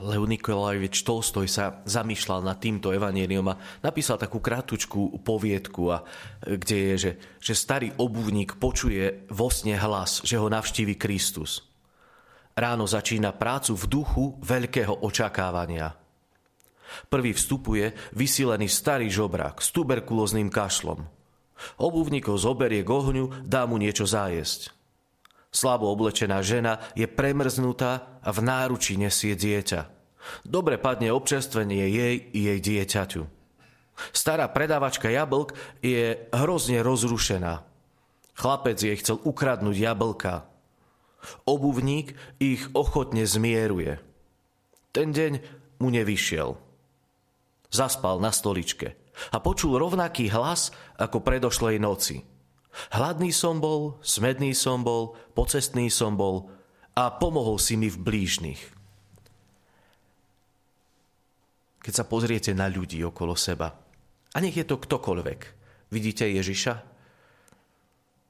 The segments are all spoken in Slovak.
Lev Nikolajevič Tolstoj sa zamýšľal nad týmto evaníliom a napísal takú krátučku poviedku, a, kde je, že, že starý obuvník počuje vo sne hlas, že ho navštívi Kristus. Ráno začína prácu v duchu veľkého očakávania. Prvý vstupuje vysílený starý žobrák s tuberkulóznym kašlom. Obuvníkov zoberie k ohňu, dá mu niečo zájesť. Slabo oblečená žena je premrznutá a v náručí nesie dieťa. Dobre padne občerstvenie jej i jej dieťaťu. Stará predávačka jablk je hrozne rozrušená. Chlapec jej chcel ukradnúť jablka. Obuvník ich ochotne zmieruje. Ten deň mu nevyšiel. Zaspal na stoličke a počul rovnaký hlas ako predošlej noci – Hladný som bol, smedný som bol, pocestný som bol a pomohol si mi v blížnych. Keď sa pozriete na ľudí okolo seba, a nech je to ktokoľvek, vidíte Ježiša?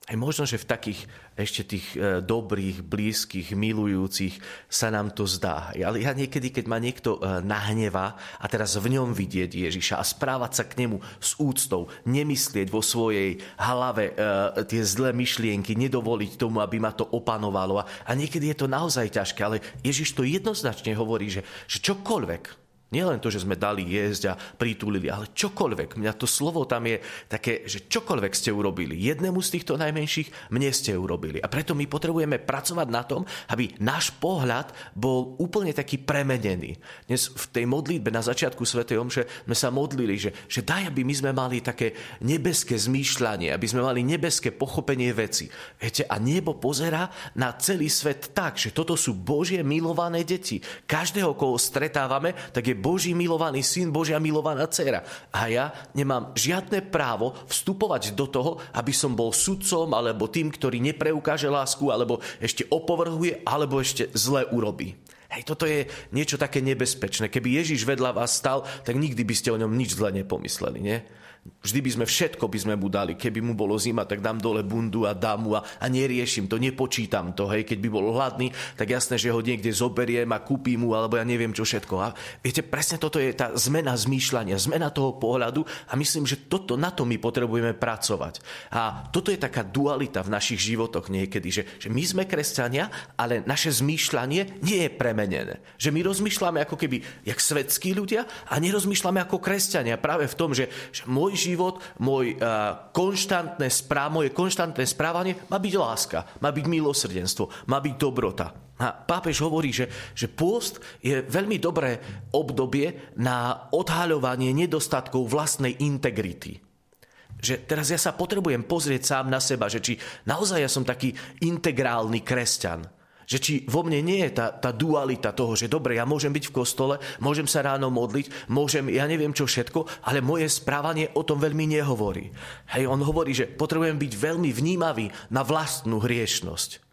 Aj možno, že v takých ešte tých e, dobrých, blízkych, milujúcich sa nám to zdá. Ale ja niekedy, keď ma niekto e, nahnevá a teraz v ňom vidieť Ježiša a správať sa k nemu s úctou, nemyslieť vo svojej hlave e, tie zlé myšlienky, nedovoliť tomu, aby ma to opanovalo. A niekedy je to naozaj ťažké, ale Ježiš to jednoznačne hovorí, že, že čokoľvek, Nielen to, že sme dali jesť a pritúlili, ale čokoľvek. Mňa to slovo tam je také, že čokoľvek ste urobili. Jednému z týchto najmenších mne ste urobili. A preto my potrebujeme pracovať na tom, aby náš pohľad bol úplne taký premenený. Dnes v tej modlitbe na začiatku Sv. Omše sme sa modlili, že, že daj, aby my sme mali také nebeské zmýšľanie, aby sme mali nebeské pochopenie veci. Viete, a nebo pozera na celý svet tak, že toto sú Božie milované deti. Každého, koho stretávame, tak je Boží milovaný syn, Božia milovaná dcera. A ja nemám žiadne právo vstupovať do toho, aby som bol sudcom, alebo tým, ktorý nepreukáže lásku, alebo ešte opovrhuje, alebo ešte zle urobí. Hej, toto je niečo také nebezpečné. Keby Ježiš vedľa vás stal, tak nikdy by ste o ňom nič zle nepomysleli, nie? Vždy by sme všetko by sme mu dali. Keby mu bolo zima, tak dám dole bundu a dám mu a, a neriešim to, nepočítam to. Hej. Keď by bol hladný, tak jasné, že ho niekde zoberiem a kúpim mu, alebo ja neviem čo všetko. A viete, presne toto je tá zmena zmýšľania, zmena toho pohľadu a myslím, že toto, na to my potrebujeme pracovať. A toto je taká dualita v našich životoch niekedy, že, že my sme kresťania, ale naše zmýšľanie nie je premenené. Že my rozmýšľame ako keby jak svetskí ľudia a nerozmýšľame ako kresťania práve v tom, že, že môj život, môj uh, konštantné správ, moje konštantné správanie má byť láska, má byť milosrdenstvo, má byť dobrota. A pápež hovorí, že, že pôst je veľmi dobré obdobie na odhaľovanie nedostatkov vlastnej integrity. Že teraz ja sa potrebujem pozrieť sám na seba, že či naozaj ja som taký integrálny kresťan že či vo mne nie je tá, tá dualita toho, že dobre, ja môžem byť v kostole, môžem sa ráno modliť, môžem, ja neviem čo všetko, ale moje správanie o tom veľmi nehovorí. Hej, on hovorí, že potrebujem byť veľmi vnímavý na vlastnú hriešnosť.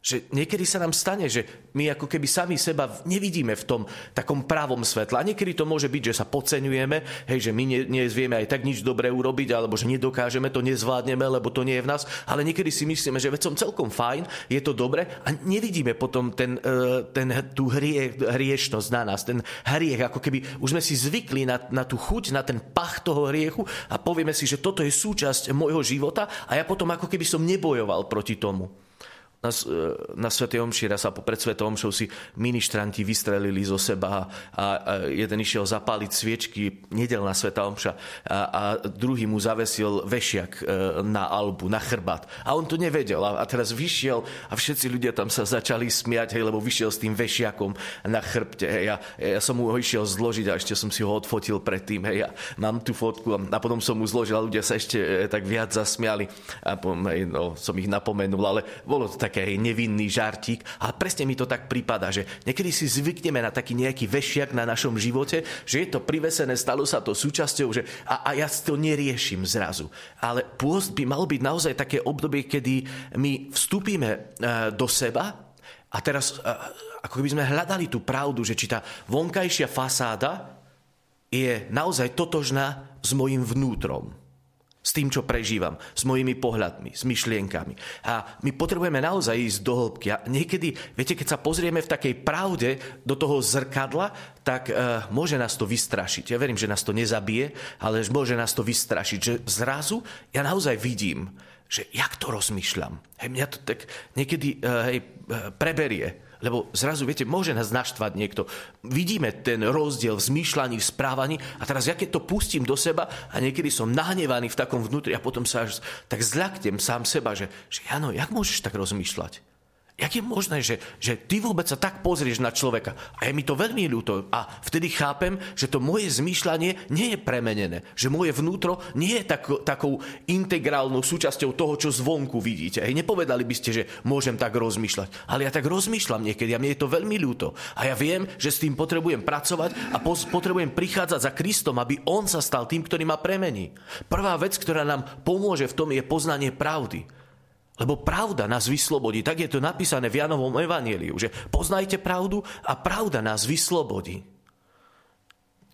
Že niekedy sa nám stane, že my ako keby sami seba nevidíme v tom takom pravom svetle. A niekedy to môže byť, že sa podceňujeme, hej, že my nezvieme aj tak nič dobré urobiť, alebo že nedokážeme, to nezvládneme, lebo to nie je v nás. Ale niekedy si myslíme, že veď som celkom fajn, je to dobre a nevidíme potom ten, e, ten, tú hrie, hriešnosť na nás, ten hriech, ako keby už sme si zvykli na, na tú chuť, na ten pach toho hriechu a povieme si, že toto je súčasť môjho života a ja potom ako keby som nebojoval proti tomu na, na Svete Omši, raz sa pred Svetou Omšou si ministranti vystrelili zo seba a, a jeden išiel zapáliť sviečky, nedelná Sveta Omša a, a druhý mu zavesil vešiak e, na albu, na chrbát. A on to nevedel a, a teraz vyšiel a všetci ľudia tam sa začali smiať, hej, lebo vyšiel s tým vešiakom na chrbte. Hej, ja, ja som mu ho išiel zložiť a ešte som si ho odfotil predtým. Hej, ja mám tú fotku a, a potom som mu zložil a ľudia sa ešte e, tak viac zasmiali a potom, no, som ich napomenul, ale bolo to tak také nevinný žartík. A presne mi to tak prípada, že niekedy si zvykneme na taký nejaký vešiak na našom živote, že je to privesené, stalo sa to súčasťou, že a, a ja to neriešim zrazu. Ale pôst by mal byť naozaj také obdobie, kedy my vstúpime uh, do seba a teraz uh, ako keby sme hľadali tú pravdu, že či tá vonkajšia fasáda je naozaj totožná s mojim vnútrom. S tým, čo prežívam, s mojimi pohľadmi, s myšlienkami. A my potrebujeme naozaj ísť do hĺbky. A niekedy, viete, keď sa pozrieme v takej pravde do toho zrkadla, tak uh, môže nás to vystrašiť. Ja verím, že nás to nezabije, ale môže nás to vystrašiť. Že zrazu ja naozaj vidím, že jak to rozmýšľam. Hej, mňa to tak niekedy uh, hej, uh, preberie. Lebo zrazu, viete, môže nás naštvať niekto. Vidíme ten rozdiel v zmýšľaní, v správaní a teraz ja keď to pustím do seba a niekedy som nahnevaný v takom vnútri a potom sa až tak zľaknem sám seba, že, že Jano, jak môžeš tak rozmýšľať? Jak je možné, že, že ty vôbec sa tak pozrieš na človeka? A je mi to veľmi ľúto. A vtedy chápem, že to moje zmýšľanie nie je premenené. Že moje vnútro nie je tak, takou integrálnou súčasťou toho, čo zvonku vidíte. Hej, nepovedali by ste, že môžem tak rozmýšľať. Ale ja tak rozmýšľam niekedy a mne je to veľmi ľúto. A ja viem, že s tým potrebujem pracovať a potrebujem prichádzať za Kristom, aby On sa stal tým, ktorý ma premení. Prvá vec, ktorá nám pomôže v tom, je poznanie pravdy. Lebo pravda nás vyslobodí. Tak je to napísané v Janovom evanieliu, že poznajte pravdu a pravda nás vyslobodí.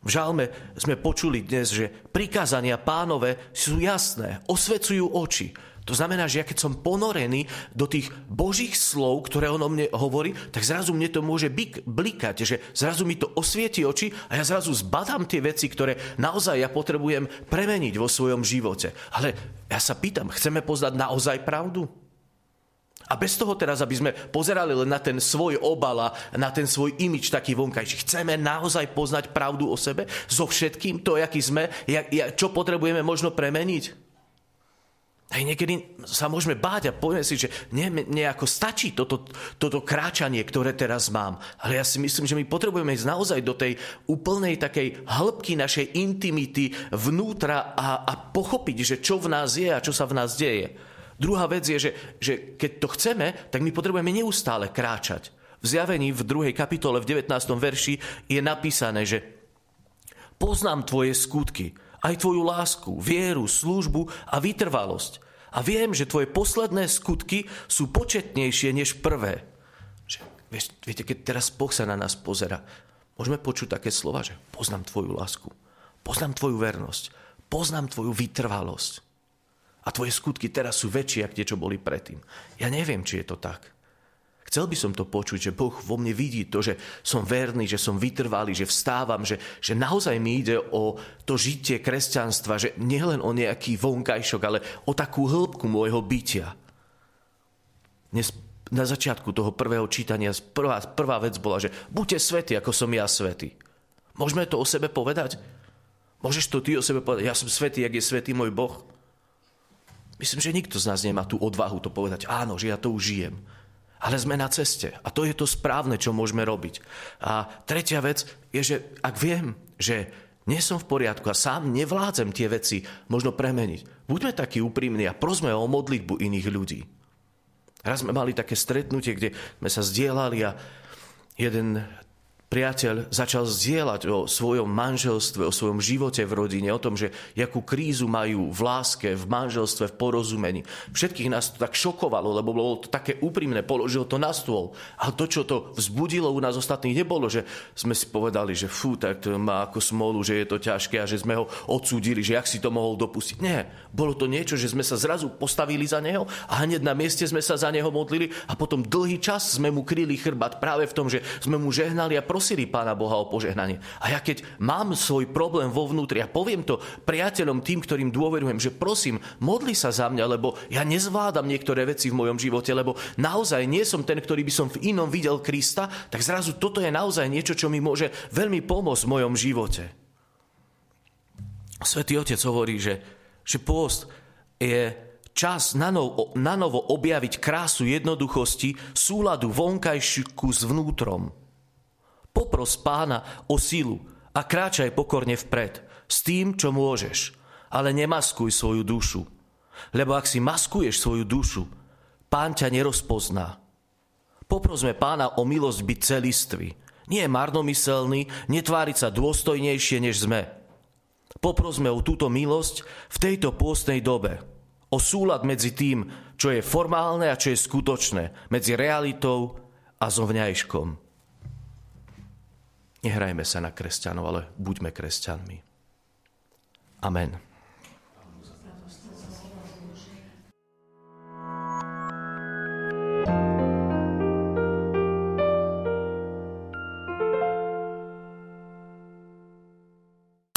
V žalme sme počuli dnes, že prikázania pánové sú jasné, osvecujú oči. To znamená, že ja keď som ponorený do tých božích slov, ktoré on o mne hovorí, tak zrazu mne to môže blikať, že zrazu mi to osvieti oči a ja zrazu zbadám tie veci, ktoré naozaj ja potrebujem premeniť vo svojom živote. Ale ja sa pýtam, chceme poznať naozaj pravdu? A bez toho teraz, aby sme pozerali len na ten svoj obal a na ten svoj imič taký vonkajší. Chceme naozaj poznať pravdu o sebe? So všetkým to, aký sme? čo potrebujeme možno premeniť? Aj niekedy sa môžeme báť a povieme si, že nie, nejako stačí toto, toto kráčanie, ktoré teraz mám. Ale ja si myslím, že my potrebujeme ísť naozaj do tej úplnej takej hĺbky našej intimity vnútra a, a pochopiť, že čo v nás je a čo sa v nás deje. Druhá vec je, že, že keď to chceme, tak my potrebujeme neustále kráčať. V zjavení v 2. kapitole v 19. verši je napísané, že poznám tvoje skutky, aj tvoju lásku, vieru, službu a vytrvalosť. A viem, že tvoje posledné skutky sú početnejšie než prvé. Že, viete, keď teraz Boh sa na nás pozera, môžeme počuť také slova, že poznám tvoju lásku, poznám tvoju vernosť, poznám tvoju vytrvalosť. A tvoje skutky teraz sú väčšie, ako tie, čo boli predtým. Ja neviem, či je to tak. Chcel by som to počuť, že Boh vo mne vidí to, že som verný, že som vytrvalý, že vstávam, že, že naozaj mi ide o to žitie kresťanstva, že nielen o nejaký vonkajšok, ale o takú hĺbku môjho bytia. Dnes na začiatku toho prvého čítania prvá, prvá vec bola, že buďte svety, ako som ja svety. Môžeme to o sebe povedať? Môžeš to ty o sebe povedať? Ja som svetý, jak je svetý môj Boh? Myslím, že nikto z nás nemá tú odvahu to povedať. Áno, že ja to už žijem. Ale sme na ceste a to je to správne, čo môžeme robiť. A tretia vec je, že ak viem, že nie som v poriadku a sám nevládzem tie veci možno premeniť, buďme takí úprimní a prosme o modlitbu iných ľudí. Raz sme mali také stretnutie, kde sme sa zdieľali a jeden priateľ začal zdieľať o svojom manželstve, o svojom živote v rodine, o tom, že jakú krízu majú v láske, v manželstve, v porozumení. Všetkých nás to tak šokovalo, lebo bolo to také úprimné, položil to na stôl. Ale to, čo to vzbudilo u nás ostatných, nebolo, že sme si povedali, že fú, tak to má ako smolu, že je to ťažké a že sme ho odsúdili, že jak si to mohol dopustiť. Nie, bolo to niečo, že sme sa zrazu postavili za neho a hneď na mieste sme sa za neho modlili a potom dlhý čas sme mu kryli chrbát práve v tom, že sme mu žehnali a prosili Pána Boha o požehnanie. A ja keď mám svoj problém vo vnútri a poviem to priateľom, tým, ktorým dôverujem, že prosím, modli sa za mňa, lebo ja nezvládam niektoré veci v mojom živote, lebo naozaj nie som ten, ktorý by som v inom videl Krista, tak zrazu toto je naozaj niečo, čo mi môže veľmi pomôcť v mojom živote. Svetý Otec hovorí, že, že pôst je čas na novo, objaviť krásu jednoduchosti, súladu vonkajšiu s vnútrom. Popros pána o silu a kráčaj pokorne vpred s tým, čo môžeš, ale nemaskuj svoju dušu. Lebo ak si maskuješ svoju dušu, pán ťa nerozpozná. Poprosme pána o milosť byť celistvý, nie marnomyselný, netváriť sa dôstojnejšie, než sme. Poprosme o túto milosť v tejto pôstnej dobe, o súlad medzi tým, čo je formálne a čo je skutočné, medzi realitou a zovňajškom. Nehrajme sa na kresťanov, ale buďme kresťanmi. Amen.